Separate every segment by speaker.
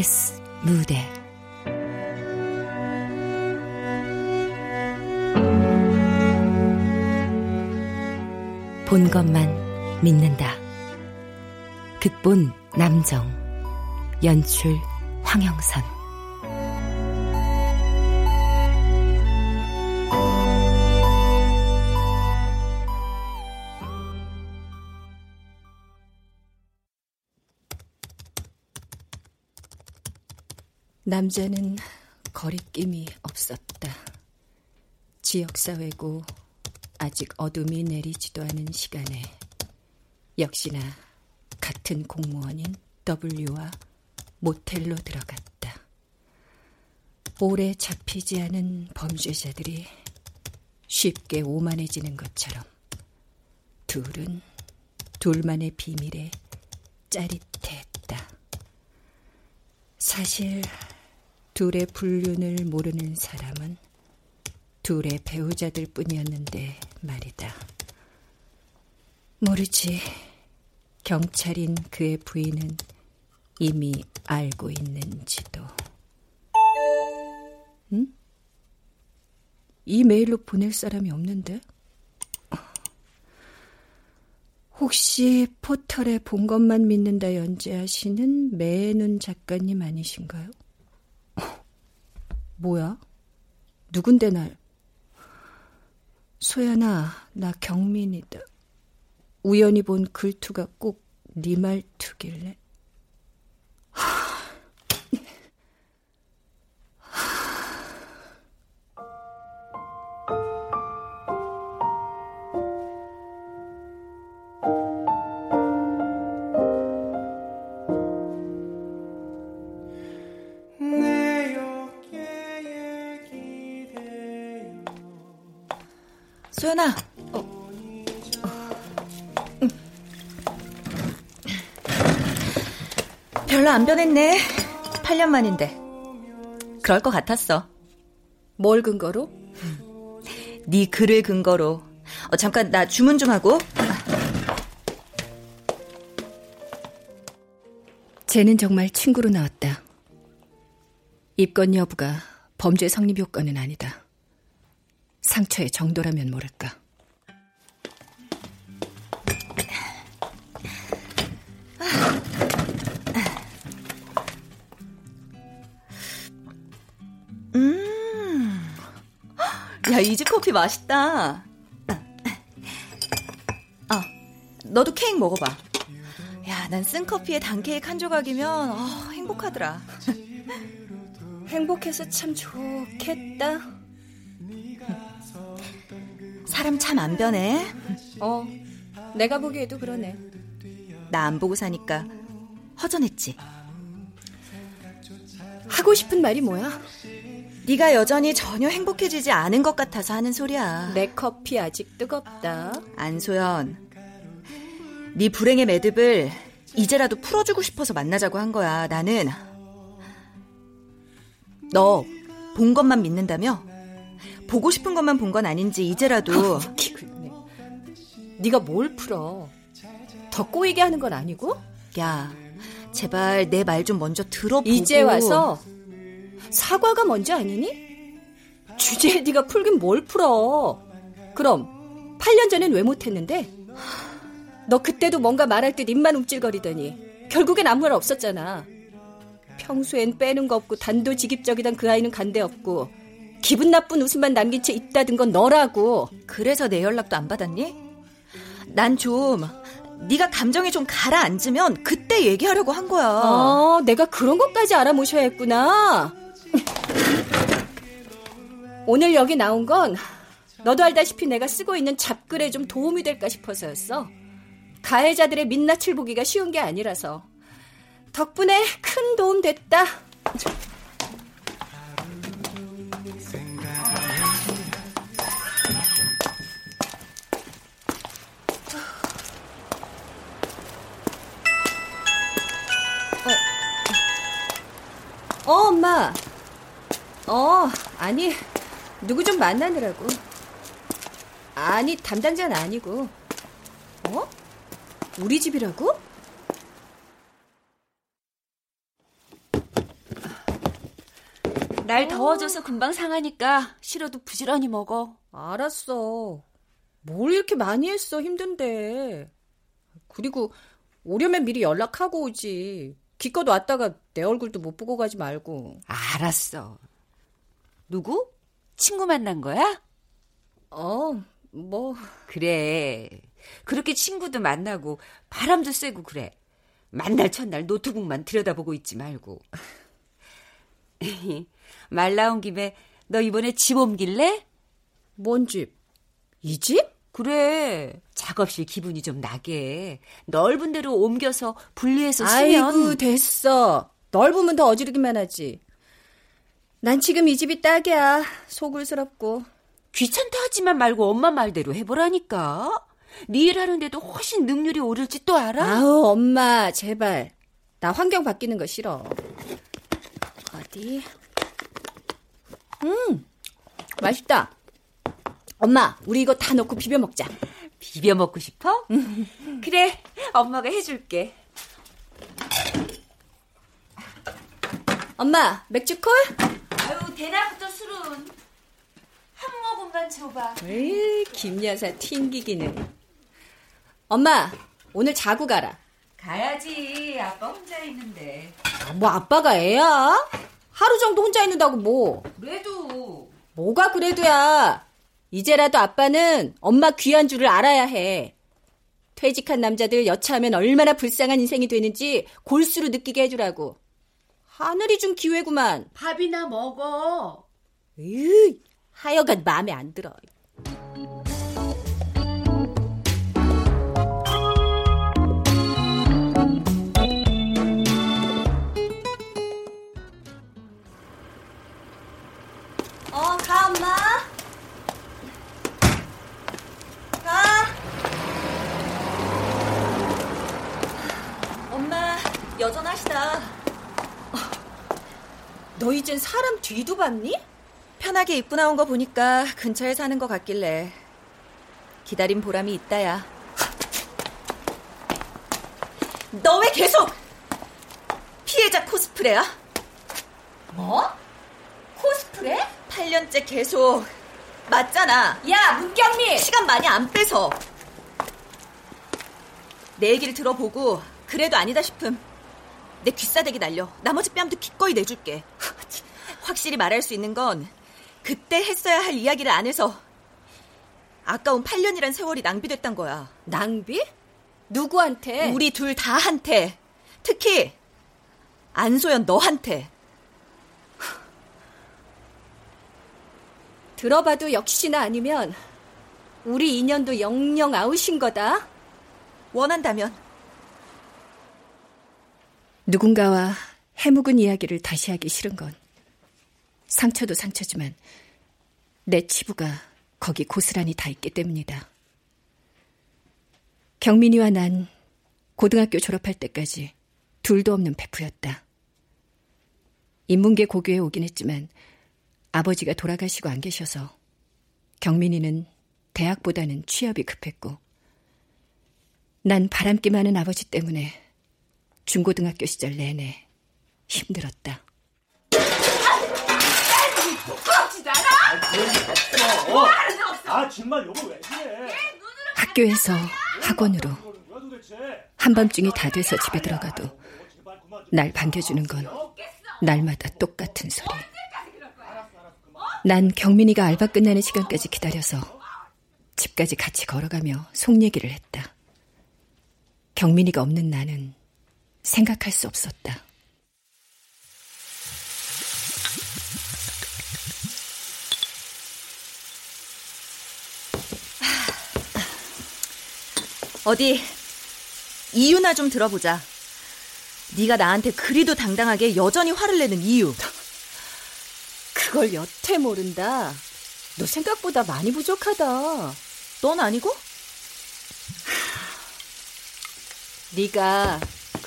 Speaker 1: KBS 무대 본 것만 믿는다. 극본 남정 연출 황영선
Speaker 2: 남자는 거리낌이 없었다. 지역사회고 아직 어둠이 내리지도 않은 시간에 역시나 같은 공무원인 W와 모텔로 들어갔다. 오래 잡히지 않은 범죄자들이 쉽게 오만해지는 것처럼 둘은 둘만의 비밀에 짜릿했다. 사실 둘의 불륜을 모르는 사람은 둘의 배우자들 뿐이었는데 말이다. 모르지. 경찰인 그의 부인은 이미 알고 있는지도. 응? 이 메일로 보낼 사람이 없는데? 혹시 포털에 본 것만 믿는다 연재하시는 매눈 작가님 아니신가요? 뭐야? 누군데 날? 소연아, 나 경민이다. 우연히 본 글투가 꼭 네 말투길래.
Speaker 3: 별로 안 변했네. 8년 만인데. 그럴 것 같았어.
Speaker 2: 뭘 근거로?
Speaker 3: 네 글을 근거로. 어, 잠깐 나 주문 좀 하고.
Speaker 2: 쟤는 정말 친구로 나왔다. 입건 여부가 범죄 성립 요건은 아니다. 상처의 정도라면 모를까.
Speaker 3: 야, 이지 커피 맛있다. 아, 너도 케이크 먹어봐. 야, 난 쓴 커피에 단 케이크 한 조각이면 어, 행복하더라.
Speaker 2: 행복해서 참 좋겠다.
Speaker 3: 사람 참 안 변해.
Speaker 2: 어, 내가 보기에도 그러네.
Speaker 3: 나 안 보고 사니까 허전했지.
Speaker 2: 하고 싶은 말이 뭐야?
Speaker 3: 네가 여전히 전혀 행복해지지 않은 것 같아서 하는 소리야.
Speaker 2: 내 커피 아직 뜨겁다.
Speaker 3: 안소연, 네 불행의 매듭을 이제라도 풀어주고 싶어서 만나자고 한 거야. 나는 너 본 것만 믿는다며? 보고 싶은 것만 본 건 아닌지 이제라도
Speaker 2: 웃기고 있네. 네가 뭘 풀어? 더 꼬이게 하는 건 아니고?
Speaker 3: 야, 제발 내 말 좀 먼저 들어보고
Speaker 2: 이제 와서 사과가 먼저 아니니? 주제에 네가 풀긴 뭘 풀어? 그럼 8년 전엔 왜 못했는데? 너 그때도 뭔가 말할 듯 입만 움찔거리더니 결국엔 아무 말 없었잖아. 평소엔 빼는 거 없고 단도직입적이던 그 아이는 간데 없고 기분 나쁜 웃음만 남긴 채 있다든 건 너라고.
Speaker 3: 그래서 내 연락도 안 받았니? 난 좀 네가 감정이 좀 가라앉으면 그때 얘기하려고 한 거야.
Speaker 2: 아, 내가 그런 것까지 알아모셔야 했구나. 오늘 여기 나온 건 너도 알다시피 내가 쓰고 있는 잡글에 좀 도움이 될까 싶어서였어. 가해자들의 민낯을 보기가 쉬운 게 아니라서. 덕분에 큰 도움 됐다. 어, 엄마. 어, 아니, 누구 좀 만나느라고. 아니, 담당자는 아니고. 어? 우리 집이라고?
Speaker 4: 날 더워져서 금방 상하니까 싫어도 부지런히 먹어.
Speaker 2: 알았어. 뭘 이렇게 많이 했어, 힘든데. 그리고 오려면 미리 연락하고 오지. 기껏 왔다가 내 얼굴도 못 보고 가지 말고.
Speaker 4: 알았어. 누구? 친구 만난 거야?
Speaker 2: 어, 뭐.
Speaker 4: 그래. 그렇게 친구도 만나고 바람도 쐬고 그래. 만날 첫날 노트북만 들여다보고 있지 말고. 말 나온 김에 너 이번에 집 옮길래?
Speaker 2: 뭔 집? 이 집?
Speaker 4: 그래. 작업실 기분이 좀 나게. 넓은 데로 옮겨서 분리해서 쓰면.
Speaker 2: 아이고, 됐어. 넓으면 더 어지르기만 하지. 난 지금 이 집이 딱이야. 소굴스럽고.
Speaker 4: 귀찮다 하지만 말고 엄마 말대로 해보라니까. 네 일하는데도 훨씬 능률이 오를지 또 알아?
Speaker 2: 아우, 엄마, 제발. 나 환경 바뀌는 거 싫어. 어디? 음, 맛있다. 엄마, 우리 이거 다 넣고 비벼 먹자.
Speaker 4: 비벼 먹고 싶어? 그래, 엄마가 해줄게.
Speaker 2: 엄마, 맥주 콜?
Speaker 4: 아유, 대낮부터 술은 한 모금만 줘봐.
Speaker 2: 에이, 김 여사 튕기기는. 엄마, 오늘 자고 가라.
Speaker 4: 가야지. 아빠 혼자 있는데.
Speaker 2: 아, 뭐 아빠가 애야? 하루 정도 혼자 있는다고 뭐.
Speaker 4: 그래도.
Speaker 2: 뭐가 그래도야. 이제라도 아빠는 엄마 귀한 줄을 알아야 해. 퇴직한 남자들 여차하면 얼마나 불쌍한 인생이 되는지 골수로 느끼게 해주라고. 하늘이 준 기회구만.
Speaker 4: 밥이나 먹어.
Speaker 2: 으 하여간 마음에 안 들어. 어, 가, 엄마. 가.
Speaker 3: 엄마, 여전하시다.
Speaker 2: 너 이젠 사람 뒤도 봤니?
Speaker 3: 편하게 입고 나온 거 보니까 근처에 사는 것 같길래 기다린 보람이 있다야. 너 왜 계속 피해자 코스프레야?
Speaker 2: 뭐? 코스프레?
Speaker 3: 8년째 계속 맞잖아.
Speaker 2: 야, 문경미!
Speaker 3: 시간 많이 안 빼서 내 얘기를 들어보고 그래도 아니다 싶음 내 귀싸대기 날려 나머지 뺨도 기꺼이 내줄게 확실히 말할 수 있는 건 그때 했어야 할 이야기를 안 해서 아까운 8년이란 세월이 낭비됐단 거야
Speaker 2: 낭비? 누구한테?
Speaker 3: 우리 둘 다한테 특히 안소연 너한테
Speaker 2: 들어봐도 역시나 아니면 우리 인연도 영영 아웃인 거다.
Speaker 3: 원한다면
Speaker 2: 누군가와 해묵은 이야기를 다시 하기 싫은 건 상처도 상처지만 내 치부가 거기 고스란히 다 있기 때문이다. 경민이와 난 고등학교 졸업할 때까지 둘도 없는 베프였다. 인문계 고교에 오긴 했지만 아버지가 돌아가시고 안 계셔서 경민이는 대학보다는 취업이 급했고 난 바람기 많은 아버지 때문에 중고등학교 시절 내내 힘들었다.
Speaker 5: 아 정말 여보 왜 그래?
Speaker 2: 학교에서 학원으로 한밤중이 다 돼서 집에 들어가도 날 반겨주는 건 날마다 똑같은 소리. 난 경민이가 알바 끝나는 시간까지 기다려서 집까지 같이 걸어가며 속 얘기를 했다. 경민이가 없는 나는 생각할 수 없었다.
Speaker 3: 어디 이유나 좀 들어보자. 네가 나한테 그리도 당당하게 여전히 화를 내는 이유.
Speaker 2: 그걸 여태 모른다. 너 생각보다 많이 부족하다.
Speaker 3: 넌 아니고?
Speaker 2: 네가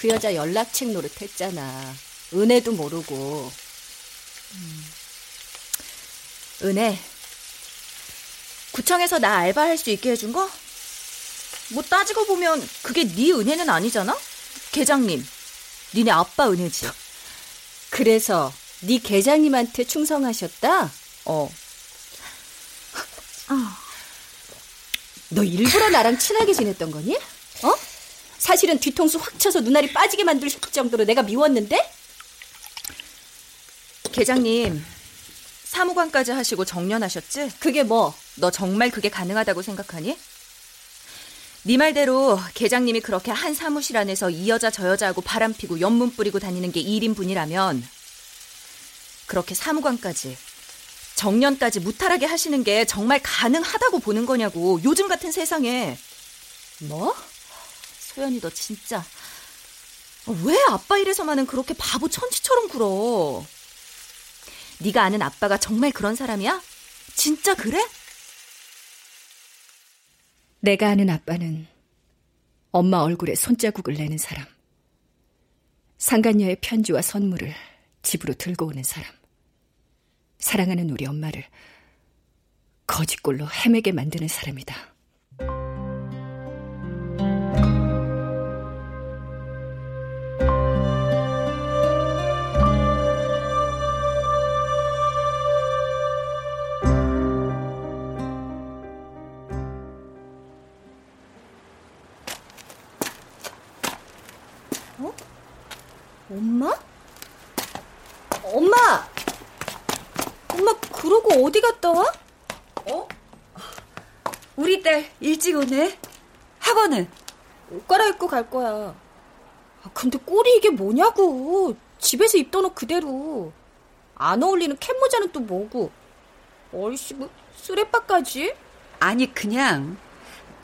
Speaker 2: 그 여자 연락책 노릇 했잖아. 은혜도 모르고.
Speaker 3: 은혜. 구청에서 나 알바할 수 있게 해준 거? 뭐 따지고 보면 그게 네 은혜는 아니잖아? 계장님, 니네 아빠 은혜지.
Speaker 2: 그래서 네 계장님한테 충성하셨다?
Speaker 3: 어.
Speaker 2: 너 일부러 나랑 친하게 지냈던 거니? 어? 사실은 뒤통수 확 쳐서 눈알이 빠지게 만들 정도로 내가 미웠는데?
Speaker 3: 계장님, 사무관까지 하시고 정년하셨지?
Speaker 2: 그게 뭐?
Speaker 3: 너 정말 그게 가능하다고 생각하니? 네 말대로 계장님이 그렇게 한 사무실 안에서 이 여자 저 여자하고 바람 피고 연문 뿌리고 다니는 게 1인분이라면 그렇게 사무관까지 정년까지 무탈하게 하시는 게 정말 가능하다고 보는 거냐고 요즘 같은 세상에
Speaker 2: 뭐?
Speaker 3: 소연이 너 진짜 왜 아빠 일에서만은 그렇게 바보 천치처럼 굴어 네가 아는 아빠가 정말 그런 사람이야? 진짜 그래?
Speaker 2: 내가 아는 아빠는 엄마 얼굴에 손자국을 내는 사람. 상간녀의 편지와 선물을 집으로 들고 오는 사람. 사랑하는 우리 엄마를 거짓골로 헤매게 만드는 사람이다.
Speaker 6: 일찍 오네. 학원은?
Speaker 2: 옷 갈아입고 갈 거야. 아, 근데 꼴이 이게 뭐냐고. 집에서 입던 옷 그대로. 안 어울리는 캡모자는 또 뭐고. 얼씨, 뭐, 쓰레빠까지?
Speaker 6: 아니, 그냥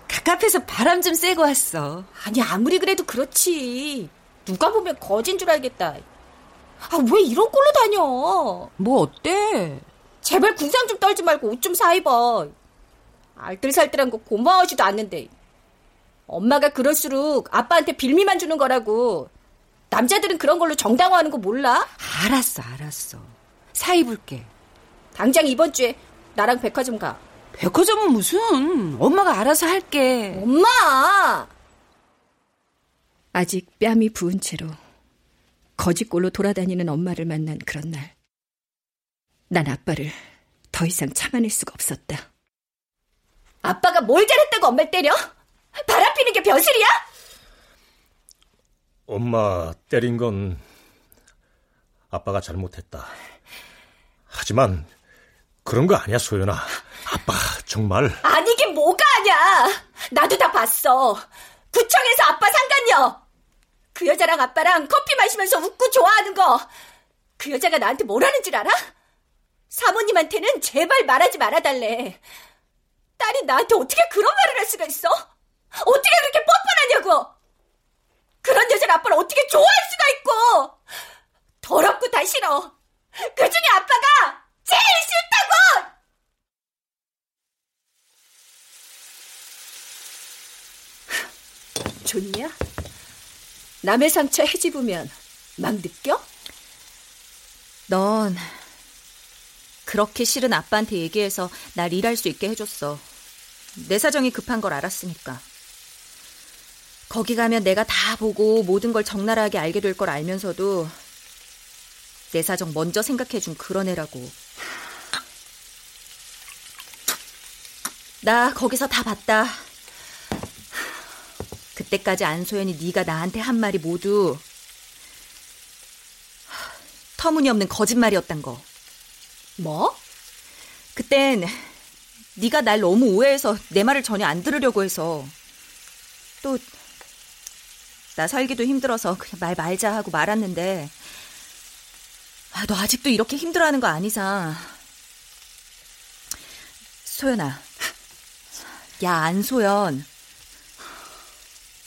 Speaker 6: 가깝해서 바람 좀 쐬고 왔어.
Speaker 2: 아니, 아무리 그래도 그렇지. 누가 보면 거진 줄 알겠다. 아, 왜 이런 꼴로 다녀?
Speaker 6: 뭐 어때?
Speaker 2: 제발 궁상 좀 떨지 말고 옷 좀 사 입어. 알뜰살뜰한 거 고마워하지도 않는데. 엄마가 그럴수록 아빠한테 빌미만 주는 거라고. 남자들은 그런 걸로 정당화하는 거 몰라?
Speaker 6: 알았어, 알았어. 사입을게.
Speaker 2: 당장 이번 주에 나랑 백화점 가.
Speaker 6: 백화점은 무슨? 엄마가 알아서 할게.
Speaker 2: 엄마! 아직 뺨이 부은 채로 거짓골로 돌아다니는 엄마를 만난 그런 날. 난 아빠를 더 이상 참아낼 수가 없었다. 아빠가 뭘 잘했다고 엄마를 때려? 바람 피는 게 벼슬이야?
Speaker 7: 엄마 때린 건 아빠가 잘못했다. 하지만 그런 거 아니야, 소연아. 아빠 정말
Speaker 2: 아니긴 뭐가 아냐. 나도 다 봤어. 구청에서 아빠 상관녀. 그 여자랑 아빠랑 커피 마시면서 웃고 좋아하는 거. 그 여자가 나한테 뭐라는 줄 알아? 사모님한테는 제발 말하지 말아달래. 딸이 나한테 어떻게 그런 말을 할 수가 있어? 어떻게 그렇게 뻔뻔하냐고! 그런 여자를 아빠를 어떻게 좋아할 수가 있고! 더럽고 다 싫어! 그 중에 아빠가 제일 싫다고! 좋냐? 남의 상처 헤집으면 막 느껴?
Speaker 3: 넌 그렇게 싫은 아빠한테 얘기해서 날 일할 수 있게 해줬어. 내 사정이 급한 걸 알았으니까. 거기 가면 내가 다 보고 모든 걸 적나라하게 알게 될 걸 알면서도 내 사정 먼저 생각해준 그런 애라고. 나 거기서 다 봤다. 그때까지 안소연이 네가 나한테 한 말이 모두 터무니없는 거짓말이었단 거.
Speaker 2: 뭐?
Speaker 3: 그땐 네가 날 너무 오해해서 내 말을 전혀 안 들으려고 해서 또 나 살기도 힘들어서 그냥 말 말자 하고 말았는데 아, 너 아직도 이렇게 힘들어하는 거 아니상 소연아 야 안소연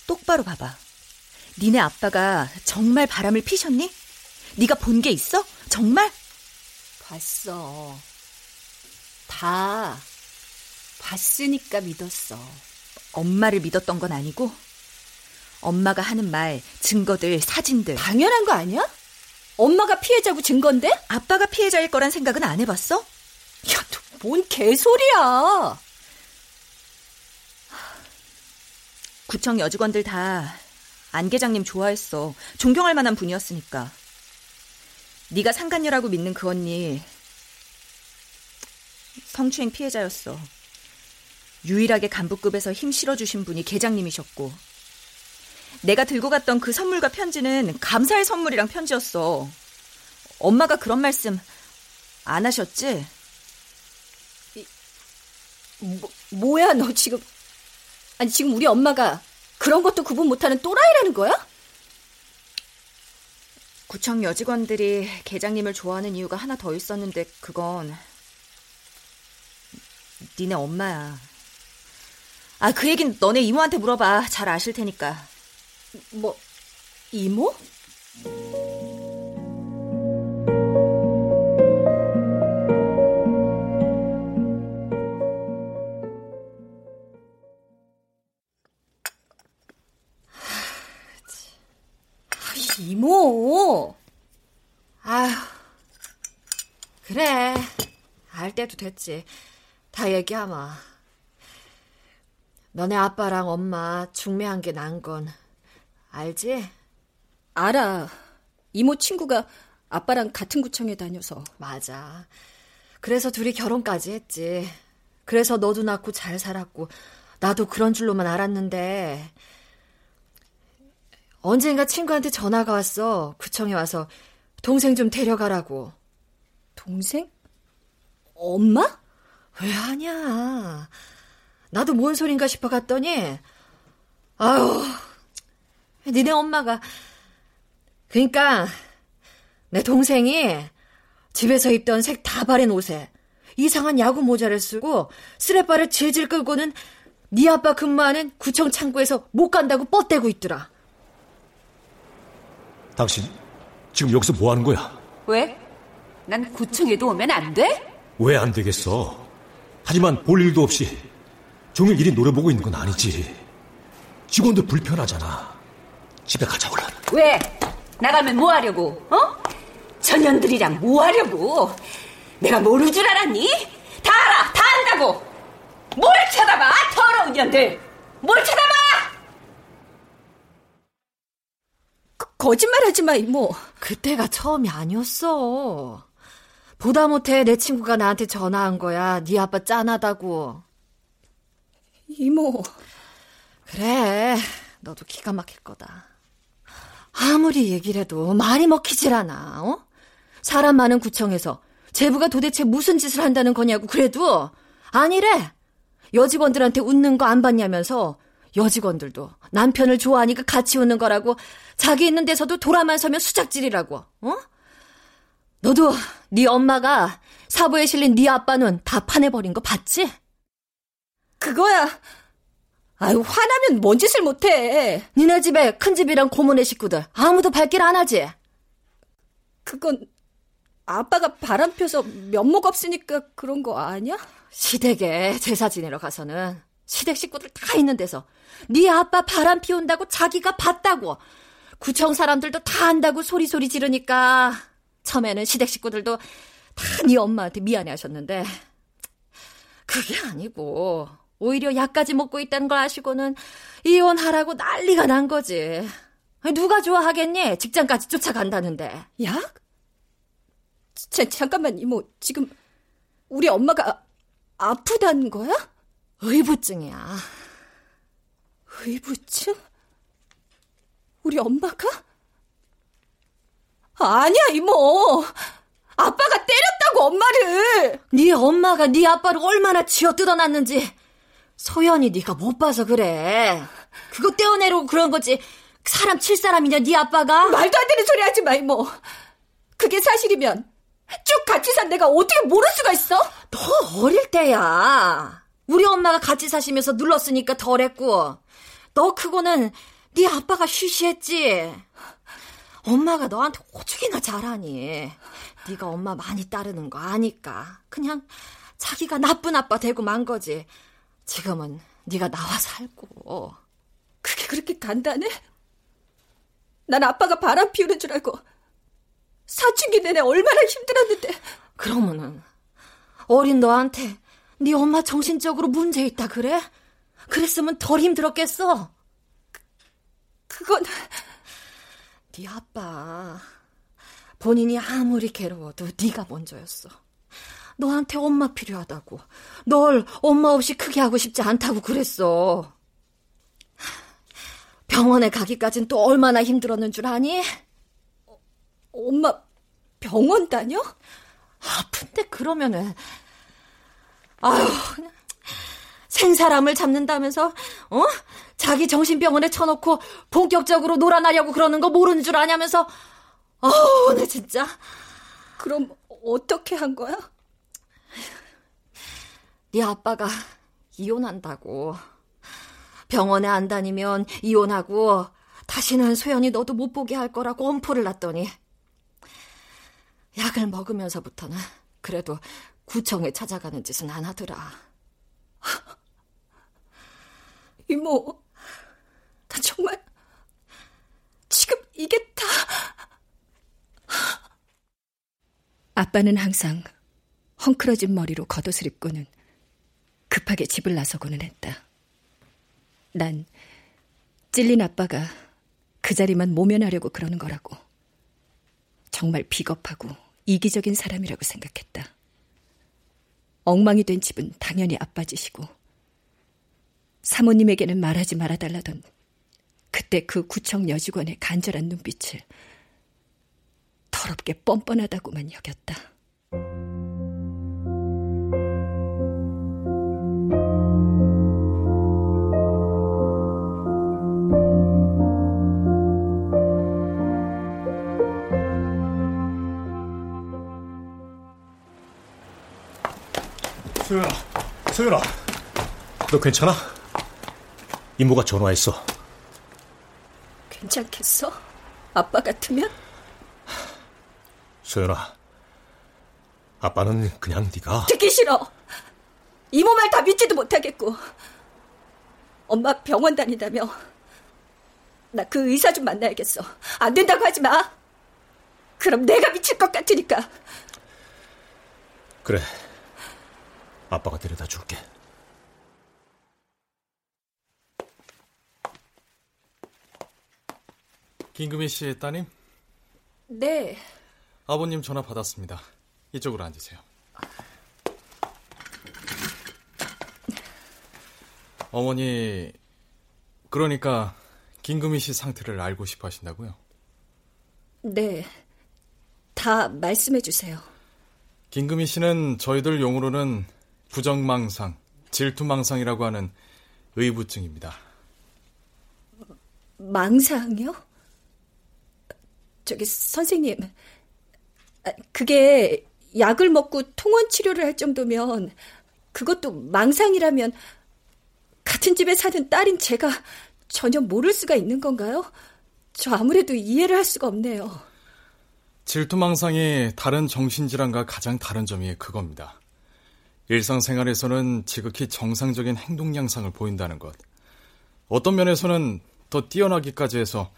Speaker 3: 똑바로 봐봐 니네 아빠가 정말 바람을 피셨니? 네가 본 게 있어? 정말?
Speaker 2: 봤어. 다 봤으니까 믿었어.
Speaker 3: 엄마를 믿었던 건 아니고 엄마가 하는 말, 증거들, 사진들
Speaker 2: 당연한 거 아니야? 엄마가 피해자고 증거인데?
Speaker 3: 아빠가 피해자일 거란 생각은 안 해봤어?
Speaker 2: 야, 너 뭔 개소리야.
Speaker 3: 구청 여직원들 다 안 계장님 좋아했어. 존경할 만한 분이었으니까. 네가 상간녀라고 믿는 그 언니 성추행 피해자였어. 유일하게 간부급에서 힘 실어주신 분이 계장님이셨고 내가 들고 갔던 그 선물과 편지는 감사의 선물이랑 편지였어. 엄마가 그런 말씀 안 하셨지?
Speaker 2: 뭐, 뭐야 너 지금 아니 지금 우리 엄마가 그런 것도 구분 못하는 또라이라는 거야?
Speaker 3: 구청 여직원들이 계장님을 좋아하는 이유가 하나 더 있었는데 그건 니네 엄마야. 아, 그 얘긴 너네 이모한테 물어봐. 잘 아실 테니까.
Speaker 2: 뭐 이모?
Speaker 6: 때도 됐지. 다 얘기하마. 너네 아빠랑 엄마 중매한 게 난 건 알지?
Speaker 2: 알아. 이모 친구가 아빠랑 같은 구청에 다녀서.
Speaker 6: 맞아. 그래서 둘이 결혼까지 했지. 그래서 너도 낳고 잘 살았고 나도 그런 줄로만 알았는데 언젠가 친구한테 전화가 왔어. 구청에 와서 동생 좀 데려가라고.
Speaker 2: 동생? 엄마?
Speaker 6: 왜 하냐? 나도 뭔 소린가 싶어 갔더니 아유 니네 엄마가 그러니까 내 동생이 집에서 입던 색 다 바랜 옷에 이상한 야구 모자를 쓰고 쓰레빠를 질질 끌고는 네 아빠 근무하는 구청 창구에서 못 간다고 뻗대고 있더라.
Speaker 8: 당신 지금 여기서 뭐 하는 거야?
Speaker 6: 왜? 난 구청에도 오면 안 돼?
Speaker 8: 왜 안 되겠어? 하지만 볼 일도 없이 종일 일이 노려보고 있는 건 아니지. 직원들 불편하잖아. 집에 가자 얼른.
Speaker 6: 왜? 나가면 뭐 하려고? 어? 전년들이랑 뭐 하려고? 내가 모를 줄 알았니? 다 알아, 다 안다고. 뭘 쳐다봐, 더러운 년들. 뭘 쳐다봐?
Speaker 2: 거 짓말하지 마 이모.
Speaker 6: 그때가 처음이 아니었어. 보다 못해 내 친구가 나한테 전화한 거야. 네 아빠 짠하다고.
Speaker 2: 이모.
Speaker 6: 그래, 너도 기가 막힐 거다. 아무리 얘기를 해도 말이 먹히질 않아, 어? 사람 많은 구청에서 제부가 도대체 무슨 짓을 한다는 거냐고 그래도 아니래. 여직원들한테 웃는 거 안 봤냐면서 여직원들도 남편을 좋아하니까 같이 웃는 거라고 자기 있는 데서도 돌아만 서면 수작질이라고. 어? 너도 네 엄마가 사부에 실린 네 아빠는 다 파내버린 거 봤지?
Speaker 2: 그거야. 아유, 화나면 뭔 짓을 못해.
Speaker 6: 니네 집에 큰 집이랑 고모네 식구들 아무도 발길 안 하지?
Speaker 2: 그건 아빠가 바람 펴서 면목 없으니까 그런 거 아니야?
Speaker 6: 시댁에 제사 지내러 가서는 시댁 식구들 다 있는 데서 네 아빠 바람 피운다고 자기가 봤다고 구청 사람들도 다 안다고 소리소리 지르니까 처음에는 시댁 식구들도 다 네 엄마한테 미안해 하셨는데 그게 아니고 오히려 약까지 먹고 있다는 걸 아시고는 이혼하라고 난리가 난 거지. 누가 좋아하겠니? 직장까지 쫓아간다는데.
Speaker 2: 약? 자, 잠깐만 이모 지금 우리 엄마가 아 프다는 거야?
Speaker 6: 의부증이야.
Speaker 2: 의부증? 우리 엄마가? 아니야 이모. 아빠가 때렸다고 엄마를.
Speaker 6: 네 엄마가 네 아빠를 얼마나 쥐어 뜯어놨는지 소연이 네가 못 봐서 그래. 그거 떼어내려고 그런 거지. 사람 칠 사람이냐 네 아빠가?
Speaker 2: 말도 안 되는 소리 하지 마 이모. 그게 사실이면 쭉 같이 산 내가 어떻게 모를 수가 있어?
Speaker 6: 너 어릴 때야. 우리 엄마가 같이 사시면서 눌렀으니까 덜했고 너 크고는 네 아빠가 쉬쉬했지. 엄마가 너한테 오죽이나 잘하니. 네가 엄마 많이 따르는 거 아니까. 그냥 자기가 나쁜 아빠 되고 만 거지. 지금은 네가 나와 살고.
Speaker 2: 그게 그렇게 간단해? 난 아빠가 바람 피우는 줄 알고 사춘기 내내 얼마나 힘들었는데.
Speaker 6: 그러면은 어린 너한테 네 엄마 정신적으로 문제 있다 그래? 그랬으면 덜 힘들었겠어.
Speaker 2: 그건
Speaker 6: 네 아빠 본인이 아무리 괴로워도 네가 먼저였어. 너한테 엄마 필요하다고. 널 엄마 없이 크게 하고 싶지 않다고 그랬어. 병원에 가기까진 또 얼마나 힘들었는 줄 아니?
Speaker 2: 어, 엄마 병원 다녀?
Speaker 6: 아픈데 그러면은 아휴 생사람을 잡는다면서 어? 자기 정신병원에 쳐놓고 본격적으로 놀아나려고 그러는 거 모르는 줄 아냐면서 어우 나 진짜
Speaker 2: 그럼 어떻게 한 거야?
Speaker 6: 네 아빠가 이혼한다고 병원에 안 다니면 이혼하고 다시는 소연이 너도 못 보게 할 거라고 엄포를 놨더니 약을 먹으면서부터는 그래도 구청에 찾아가는 짓은 안 하더라.
Speaker 2: 이모, 나 정말 지금 이게 다 아빠는 항상 헝클어진 머리로 겉옷을 입고는 급하게 집을 나서고는 했다. 난 찔린 아빠가 그 자리만 모면하려고 그러는 거라고. 정말 비겁하고 이기적인 사람이라고 생각했다. 엉망이 된 집은 당연히 아빠 짓이고, 사모님에게는 말하지 말아달라던 그때 그 구청 여직원의 간절한 눈빛을 더럽게 뻔뻔하다고만 여겼다.
Speaker 8: 소연아, 소연아, 너 괜찮아? 이모가 전화했어.
Speaker 2: 괜찮겠어? 아빠 같으면?
Speaker 8: 소연아, 아빠는 그냥 네가
Speaker 2: 듣기 싫어. 이모 말 다 믿지도 못하겠고. 엄마 병원 다니다며. 나 그 의사 좀 만나야겠어. 안 된다고 하지 마. 그럼 내가 미칠 것 같으니까.
Speaker 8: 그래. 아빠가 데려다 줄게.
Speaker 9: 김금희 씨의 따님?
Speaker 2: 네.
Speaker 9: 아버님 전화 받았습니다. 이쪽으로 앉으세요. 어머니, 그러니까 김금희 씨 상태를 알고 싶어 하신다고요?
Speaker 2: 네. 다 말씀해 주세요.
Speaker 9: 김금희 씨는 저희들 용어로는 부정망상, 질투망상이라고 하는 의부증입니다.
Speaker 2: 망상이요? 저기 선생님, 아, 그게 약을 먹고 통원 치료를 할 정도면 그것도 망상이라면 같은 집에 사는 딸인 제가 전혀 모를 수가 있는 건가요? 저 아무래도 이해를 할 수가 없네요.
Speaker 9: 질투망상이 다른 정신질환과 가장 다른 점이 그겁니다. 일상생활에서는 지극히 정상적인 행동 양상을 보인다는 것. 어떤 면에서는 더 뛰어나기까지 해서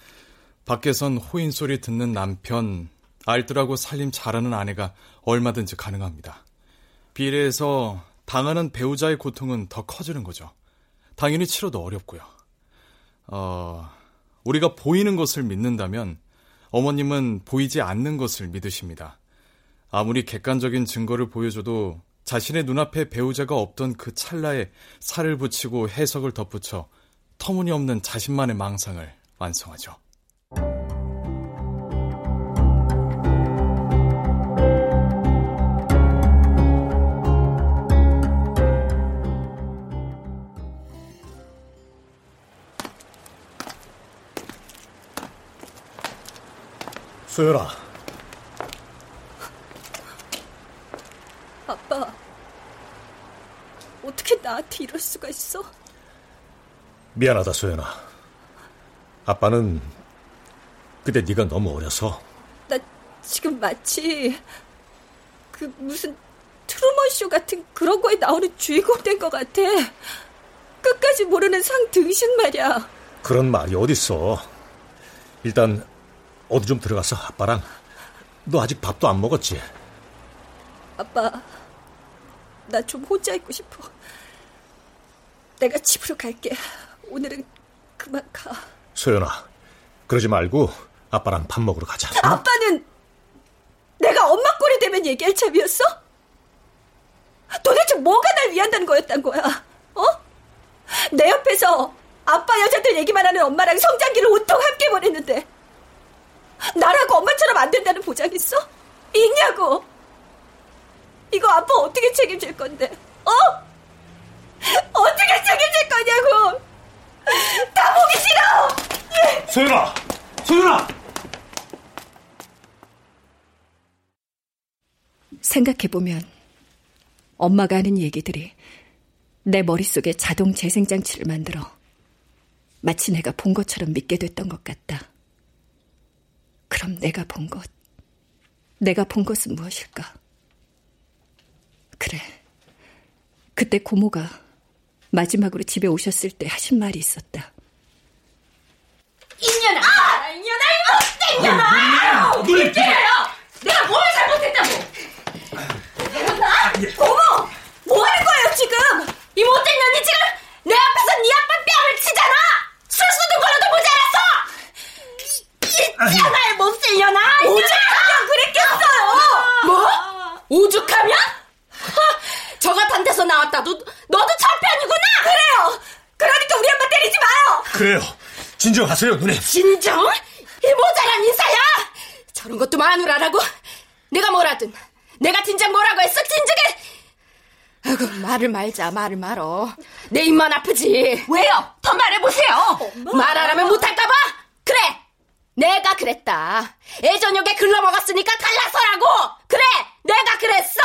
Speaker 9: 밖에선 호인 소리 듣는 남편, 알뜰하고 살림 잘하는 아내가 얼마든지 가능합니다. 비례해서 당하는 배우자의 고통은 더 커지는 거죠. 당연히 치료도 어렵고요. 어, 우리가 보이는 것을 믿는다면 어머님은 보이지 않는 것을 믿으십니다. 아무리 객관적인 증거를 보여줘도 자신의 눈앞에 배우자가 없던 그 찰나에 살을 붙이고 해석을 덧붙여 터무니없는 자신만의 망상을 완성하죠.
Speaker 8: 소연아.
Speaker 2: 아빠, 어떻게 나한테 이럴 수가 있어?
Speaker 8: 미안하다, 소연아. 아빠는 그때 네가 너무 어려서.
Speaker 2: 나 지금 마치 그 무슨 트루먼 쇼 같은 그런 거에 나오는 주인공 된 것 같아. 끝까지 모르는 상 등신 말이야.
Speaker 8: 그런 말이 어딨어. 일단 어디 좀 들어가서 아빠랑 너 아직 밥도 안 먹었지?
Speaker 2: 아빠, 나 좀 혼자 있고 싶어. 내가 집으로 갈게. 오늘은 그만 가.
Speaker 8: 소연아, 그러지 말고 아빠랑 밥 먹으러 가자.
Speaker 2: 아빠는 되면 얘기할 참이었어? 도대체 뭐가 날 위한다는 거였단 거야? 어? 내 옆에서 아빠 여자들 얘기만 하는 엄마랑 성장기를 온통 함께 보냈는데 나라고 엄마처럼 안 된다는 보장 있어? 있냐고? 이거 아빠 어떻게 책임질 건데? 어? 어떻게 책임질 거냐고? 다 보기 싫어!
Speaker 7: 소연아! 소연아!
Speaker 2: 생각해보면 엄마가 하는 얘기들이 내 머릿속에 자동 재생장치를 만들어 마치 내가 본 것처럼 믿게 됐던 것 같다. 그럼 내가 본 것, 내가 본 것은 무엇일까? 그래. 그때 고모가 마지막으로 집에 오셨을 때 하신 말이 있었다.
Speaker 10: 이년아! 아! 이년아! 이거 이년아!
Speaker 7: 누님!
Speaker 10: 내가 뭘 잘못했다고!
Speaker 2: 고모! 뭐 하는 거예요, 지금?
Speaker 10: 이 못된 년이 지금 내 앞에서 네 아빠 뺨을 치잖아! 술수도 걸어도 모자랐어! 이 하나의 못쓸 년아!
Speaker 2: 오죽하면 그랬겠어요!
Speaker 10: 뭐? 오죽하면? 하, 저 같은 데서 나왔다도 너도 저편이구나!
Speaker 2: 그래요! 그러니까 우리 엄마 때리지 마요!
Speaker 8: 그래요. 진정하세요, 누님.
Speaker 10: 진정? 이 모자란 인사야! 저런 것도 마누라라고? 내가 뭐라든 내가 진작 뭐라고 했어 진작에 아이고 말을 말자 말을 말어 내 입만 아프지 왜요? 더 말해보세요 말하라면 못할까봐? 그래 내가 그랬다 애저녁에 글러먹었으니까 갈라서라고 그래 내가 그랬어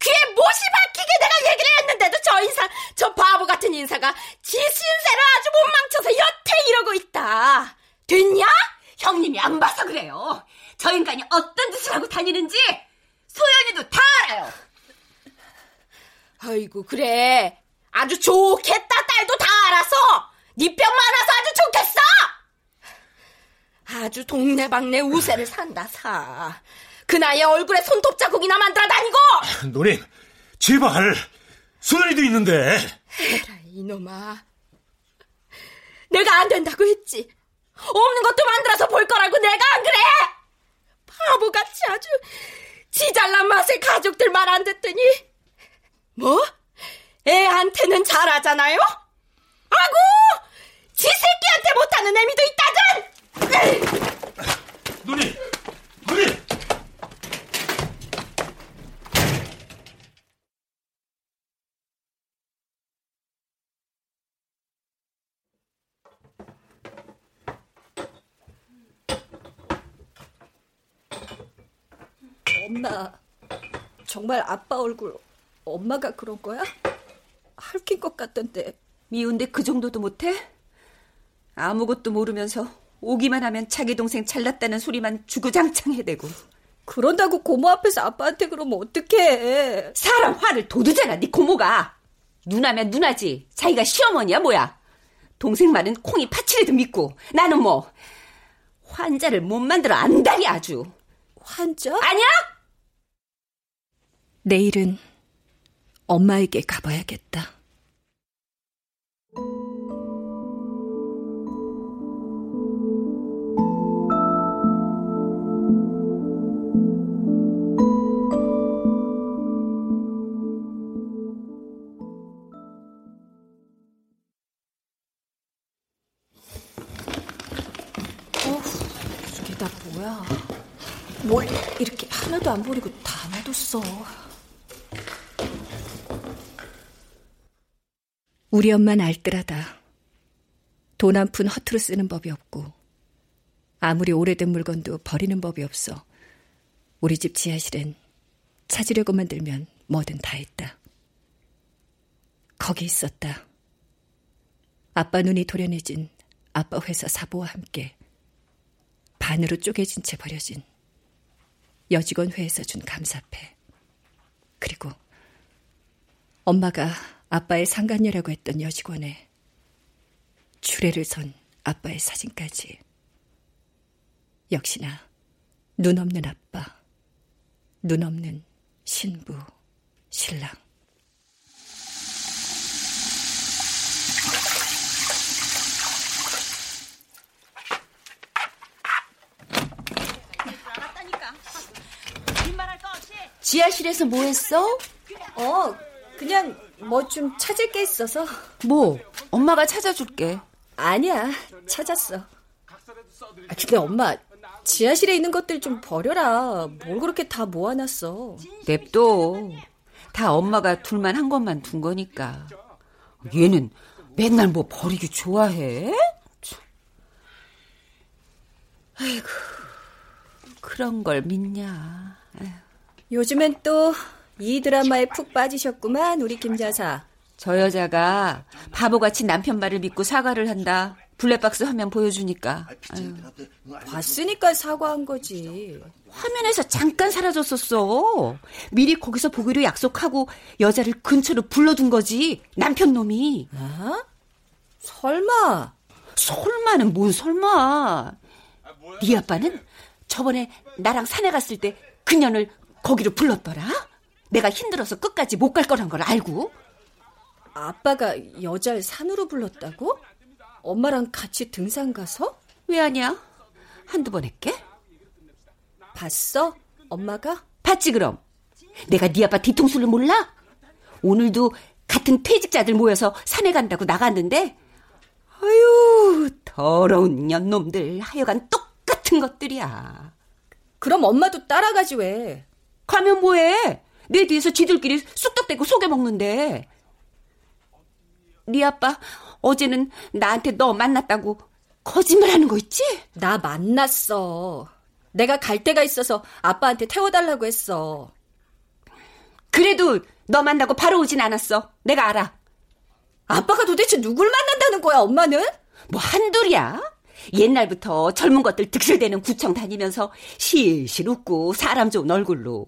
Speaker 10: 귀에 못이 박히게 내가 얘기를 했는데도 저 인사 저 바보 같은 인사가 지 신세를 아주 못 망쳐서 여태 이러고 있다 됐냐? 형님이 안 봐서 그래요 저 인간이 어떤 짓을 하고 다니는지 소연이도 다 알아요. 아이고 그래 아주 좋겠다 딸도 다 알아서 네병 많아서 아주 좋겠어. 아주 동네방네 우세를 산다 사. 그 나이에 얼굴에 손톱 자국이나 만들어 다니고.
Speaker 8: 누님, 제발. 소연이도 있는데.
Speaker 10: 에라 이놈아. 내가 안 된다고 했지. 없는 것도 만들어서 볼 거라고 내가 안 그래? 바보같이 아주 지 잘난 맛에 가족들 말 안 듣더니 뭐? 애한테는 잘하잖아요? 아고! 지 새끼한테 못하는 애미도 있다든!
Speaker 8: 누님! 누님!
Speaker 2: 엄마, 정말 아빠 얼굴 엄마가 그런 거야? 핥힌 것 같던데.
Speaker 3: 미운데 그 정도도 못해? 아무것도 모르면서 오기만 하면 자기 동생 잘났다는 소리만 주구장창 해대고.
Speaker 2: 그런다고 고모 앞에서 아빠한테 그러면 어떡해.
Speaker 3: 사람 화를 도두잖아, 네 고모가. 누나면 누나지. 자기가 시어머니야, 뭐야. 동생 말은 콩이 파치리도 믿고. 나는 뭐, 환자를 못 만들어 안달이 아주.
Speaker 2: 환자?
Speaker 3: 아니야?
Speaker 2: 내일은 엄마에게 가봐야겠다.
Speaker 6: 이게 다 뭐야? 뭘 이렇게 하나도 안 버리고 다 놔뒀어.
Speaker 2: 우리 엄마는 알뜰하다. 돈 한 푼 허투루 쓰는 법이 없고 아무리 오래된 물건도 버리는 법이 없어 우리 집 지하실엔 찾으려고만 들면 뭐든 다 있다. 거기 있었다. 아빠 눈이 도려내진 아빠 회사 사보와 함께 반으로 쪼개진 채 버려진 여직원 회에서 준 감사패. 그리고 엄마가 아빠의 상간녀라고 했던 여직원의 주례를 선 아빠의 사진까지. 역시나 눈 없는 아빠, 눈 없는 신부, 신랑.
Speaker 4: 지하실에서 뭐 했어?
Speaker 2: 어, 그냥 뭐 좀 찾을 게 있어서.
Speaker 4: 뭐? 엄마가 찾아줄게.
Speaker 2: 아니야, 찾았어. 아, 근데 엄마, 지하실에 있는 것들 좀 버려라. 뭘 그렇게 다 모아놨어.
Speaker 4: 냅둬. 다 엄마가 둘만 한 것만 둔 거니까. 얘는 맨날 뭐 버리기 좋아해? 아이고, 그런 걸 믿냐. 아휴.
Speaker 2: 요즘엔 또 이 드라마에 푹 빠지셨구만, 우리 김 여사.
Speaker 4: 저 여자가 바보같이 남편 말을 믿고 사과를 한다. 블랙박스 화면 보여주니까. 아유.
Speaker 2: 봤으니까 사과한 거지.
Speaker 4: 화면에서 잠깐 사라졌었어. 미리 거기서 보기로 약속하고 여자를 근처로 불러둔 거지. 남편 놈이.
Speaker 2: 어? 설마.
Speaker 4: 설마는 뭔 설마. 네 아빠는 저번에 나랑 산에 갔을 때 그년을 거기로 불렀더라. 내가 힘들어서 끝까지 못 갈 거란 걸 알고.
Speaker 2: 아빠가 여자를 산으로 불렀다고? 엄마랑 같이 등산 가서?
Speaker 4: 왜 하냐? 한두 번 했게?
Speaker 2: 봤어? 엄마가?
Speaker 4: 봤지 그럼. 내가 네 아빠 뒤통수를 몰라? 오늘도 같은 퇴직자들 모여서 산에 간다고 나갔는데 아유 더러운 년놈들 하여간 똑같은 것들이야.
Speaker 2: 그럼 엄마도 따라가지 왜?
Speaker 4: 가면 뭐해? 내 뒤에서 지들끼리 쑥덕대고 속여 먹는데. 네 아빠 어제는 나한테 너 만났다고 거짓말하는 거 있지?
Speaker 2: 나 만났어. 내가 갈 데가 있어서 아빠한테 태워달라고 했어.
Speaker 4: 그래도 너 만나고 바로 오진 않았어. 내가 알아.
Speaker 2: 아빠가 도대체 누굴 만난다는 거야, 엄마는?
Speaker 4: 뭐 한둘이야? 옛날부터 젊은 것들 득실대는 구청 다니면서 실실 웃고 사람 좋은 얼굴로.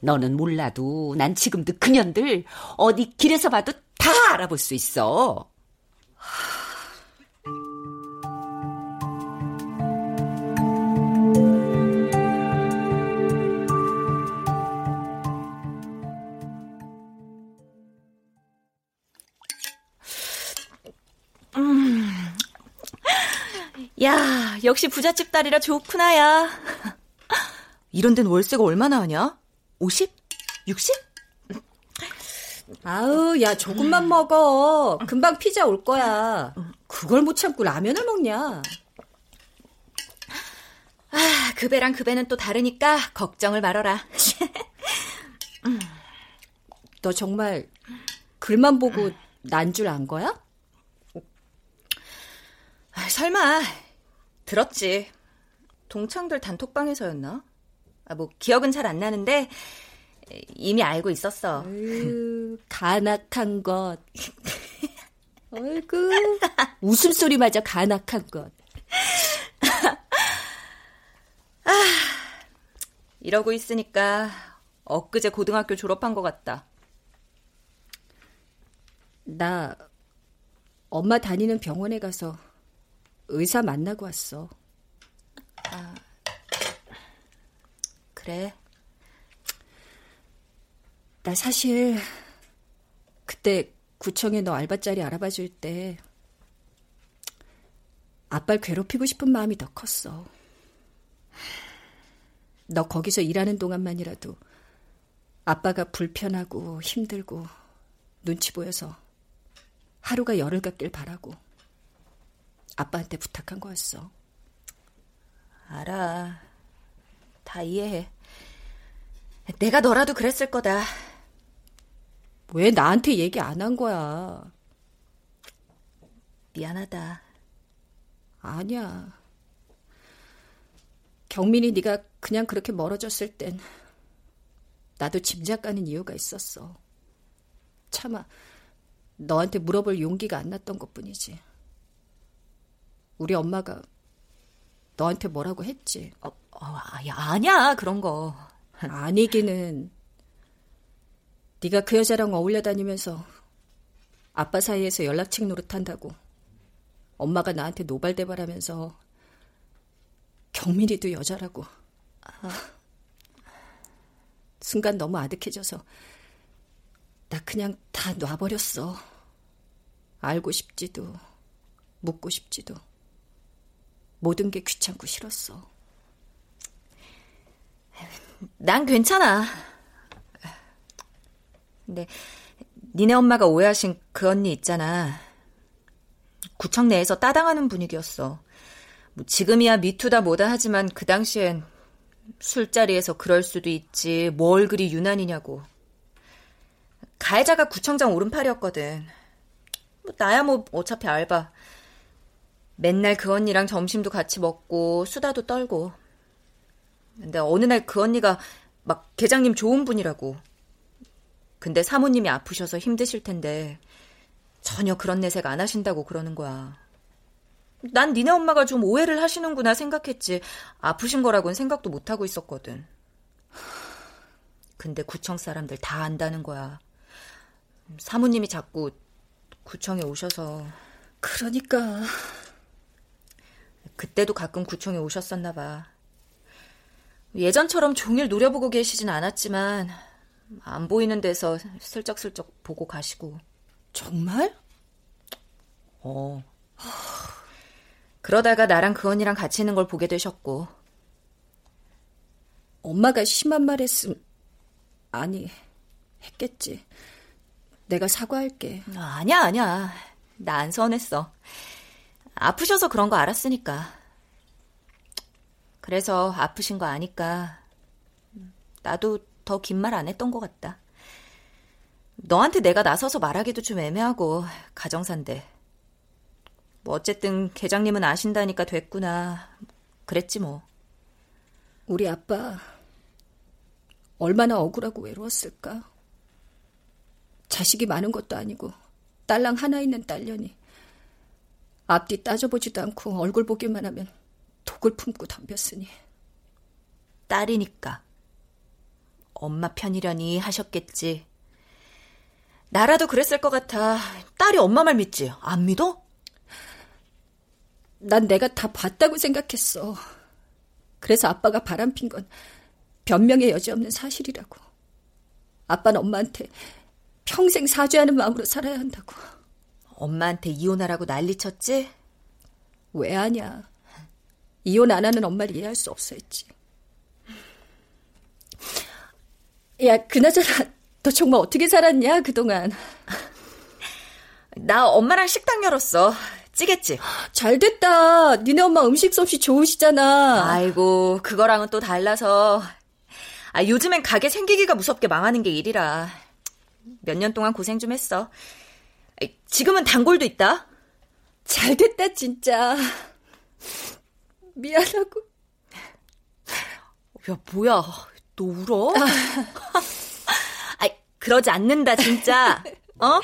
Speaker 4: 너는 몰라도 난 지금도 그년들 어디 길에서 봐도 다 알아볼 수 있어.
Speaker 3: 야, 역시 부잣집 딸이라 좋구나, 야. 이런 데는 월세가 얼마나 하냐? 50? 60?
Speaker 2: 아우, 야, 조금만 먹어. 금방 피자 올 거야. 그걸 못 참고 라면을 먹냐?
Speaker 3: 아, 그 배랑 그 배는 또 다르니까 걱정을 말어라.
Speaker 2: 너 정말 글만 보고 난 줄 안 거야?
Speaker 3: 아, 설마 들었지. 동창들 단톡방에서였나? 아, 뭐 기억은 잘 안 나는데 이미 알고 있었어.
Speaker 2: 으, 간악한 것. 어이구, 웃음소리마저 간악한 것.
Speaker 3: 아, 이러고 있으니까 엊그제 고등학교 졸업한 것 같다.
Speaker 2: 나 엄마 다니는 병원에 가서 의사 만나고 왔어.
Speaker 3: 아, 그래.
Speaker 2: 나 사실 그때 구청에 너 알바자리 알아봐 줄 때 아빠를 괴롭히고 싶은 마음이 더 컸어. 너 거기서 일하는 동안만이라도 아빠가 불편하고 힘들고 눈치 보여서 하루가 열흘 같길 바라고 아빠한테 부탁한 거였어.
Speaker 3: 알아. 다 이해해. 내가 너라도 그랬을 거다.
Speaker 2: 왜 나한테 얘기 안 한 거야?
Speaker 3: 미안하다.
Speaker 2: 아니야. 경민이 네가 그냥 그렇게 멀어졌을 땐 나도 짐작 가는 이유가 있었어. 차마 너한테 물어볼 용기가 안 났던 것뿐이지. 우리 엄마가 너한테 뭐라고 했지?
Speaker 3: 어, 어, 야, 아니야 그런 거.
Speaker 2: 아니기는 네가 그 여자랑 어울려 다니면서 아빠 사이에서 연락책 노릇한다고 엄마가 나한테 노발대발하면서 경민이도 여자라고. 아, 순간 너무 아득해져서 나 그냥 다 놔버렸어. 알고 싶지도 묻고 싶지도. 모든 게 귀찮고 싫었어
Speaker 3: 난 괜찮아. 근데 니네 엄마가 오해하신 그 언니 있잖아. 구청 내에서 따당하는 분위기였어. 뭐 지금이야 미투다 뭐다 하지만 그 당시엔 술자리에서 그럴 수도 있지 뭘 그리 유난이냐고. 가해자가 구청장 오른팔이었거든. 뭐 나야 뭐 어차피 알바. 맨날 그 언니랑 점심도 같이 먹고 수다도 떨고. 근데 어느 날 그 언니가 막 계장님 좋은 분이라고. 근데 사모님이 아프셔서 힘드실 텐데 전혀 그런 내색 안 하신다고 그러는 거야. 난 니네 엄마가 좀 오해를 하시는구나 생각했지. 아프신 거라고는 생각도 못 하고 있었거든. 근데 구청 사람들 다 안다는 거야. 사모님이 자꾸 구청에 오셔서.
Speaker 2: 그러니까.
Speaker 3: 그때도 가끔 구청에 오셨었나 봐. 예전처럼 종일 노려보고 계시진 않았지만 안 보이는 데서 슬쩍슬쩍 보고 가시고.
Speaker 2: 정말?
Speaker 3: 어. 그러다가 나랑 그 언니랑 같이 있는 걸 보게 되셨고.
Speaker 2: 엄마가 심한 말 했음, 아니, 했겠지. 내가 사과할게.
Speaker 3: 아니야, 아니야. 나 안 서운했어. 아프셔서 그런 거 알았으니까. 그래서 아프신 거 아니까 나도 더 긴 말 안 했던 것 같다. 너한테 내가 나서서 말하기도 좀 애매하고 가정사인데. 뭐 어쨌든 계장님은 아신다니까 됐구나. 그랬지 뭐.
Speaker 2: 우리 아빠 얼마나 억울하고 외로웠을까. 자식이 많은 것도 아니고 딸랑 하나 있는 딸년이 앞뒤 따져보지도 않고 얼굴 보기만 하면 독을 품고 덤볐으니.
Speaker 3: 딸이니까. 엄마 편이려니 하셨겠지. 나라도 그랬을 것 같아. 딸이 엄마 말 믿지? 안 믿어?
Speaker 2: 난 내가 다 봤다고 생각했어. 그래서 아빠가 바람핀 건 변명의 여지 없는 사실이라고. 아빠는 엄마한테 평생 사죄하는 마음으로 살아야 한다고.
Speaker 3: 엄마한테 이혼하라고 난리쳤지?
Speaker 2: 왜 하냐. 이혼 안 하는 엄마를 이해할 수 없어 했지. 야, 그나저나 너 정말 어떻게 살았냐, 그동안.
Speaker 3: 나 엄마랑 식당 열었어. 찌겠지?
Speaker 2: 잘 됐다. 니네 엄마 음식 솜씨 좋으시잖아.
Speaker 3: 아이고, 그거랑은 또 달라서. 아, 요즘엔 가게 생기기가 무섭게 망하는 게 일이라. 몇 년 동안 고생 좀 했어. 지금은 단골도 있다.
Speaker 2: 잘 됐다, 진짜. 미안하고.
Speaker 3: 야, 뭐야. 너 울어? 아, 그러지 않는다, 진짜. 어?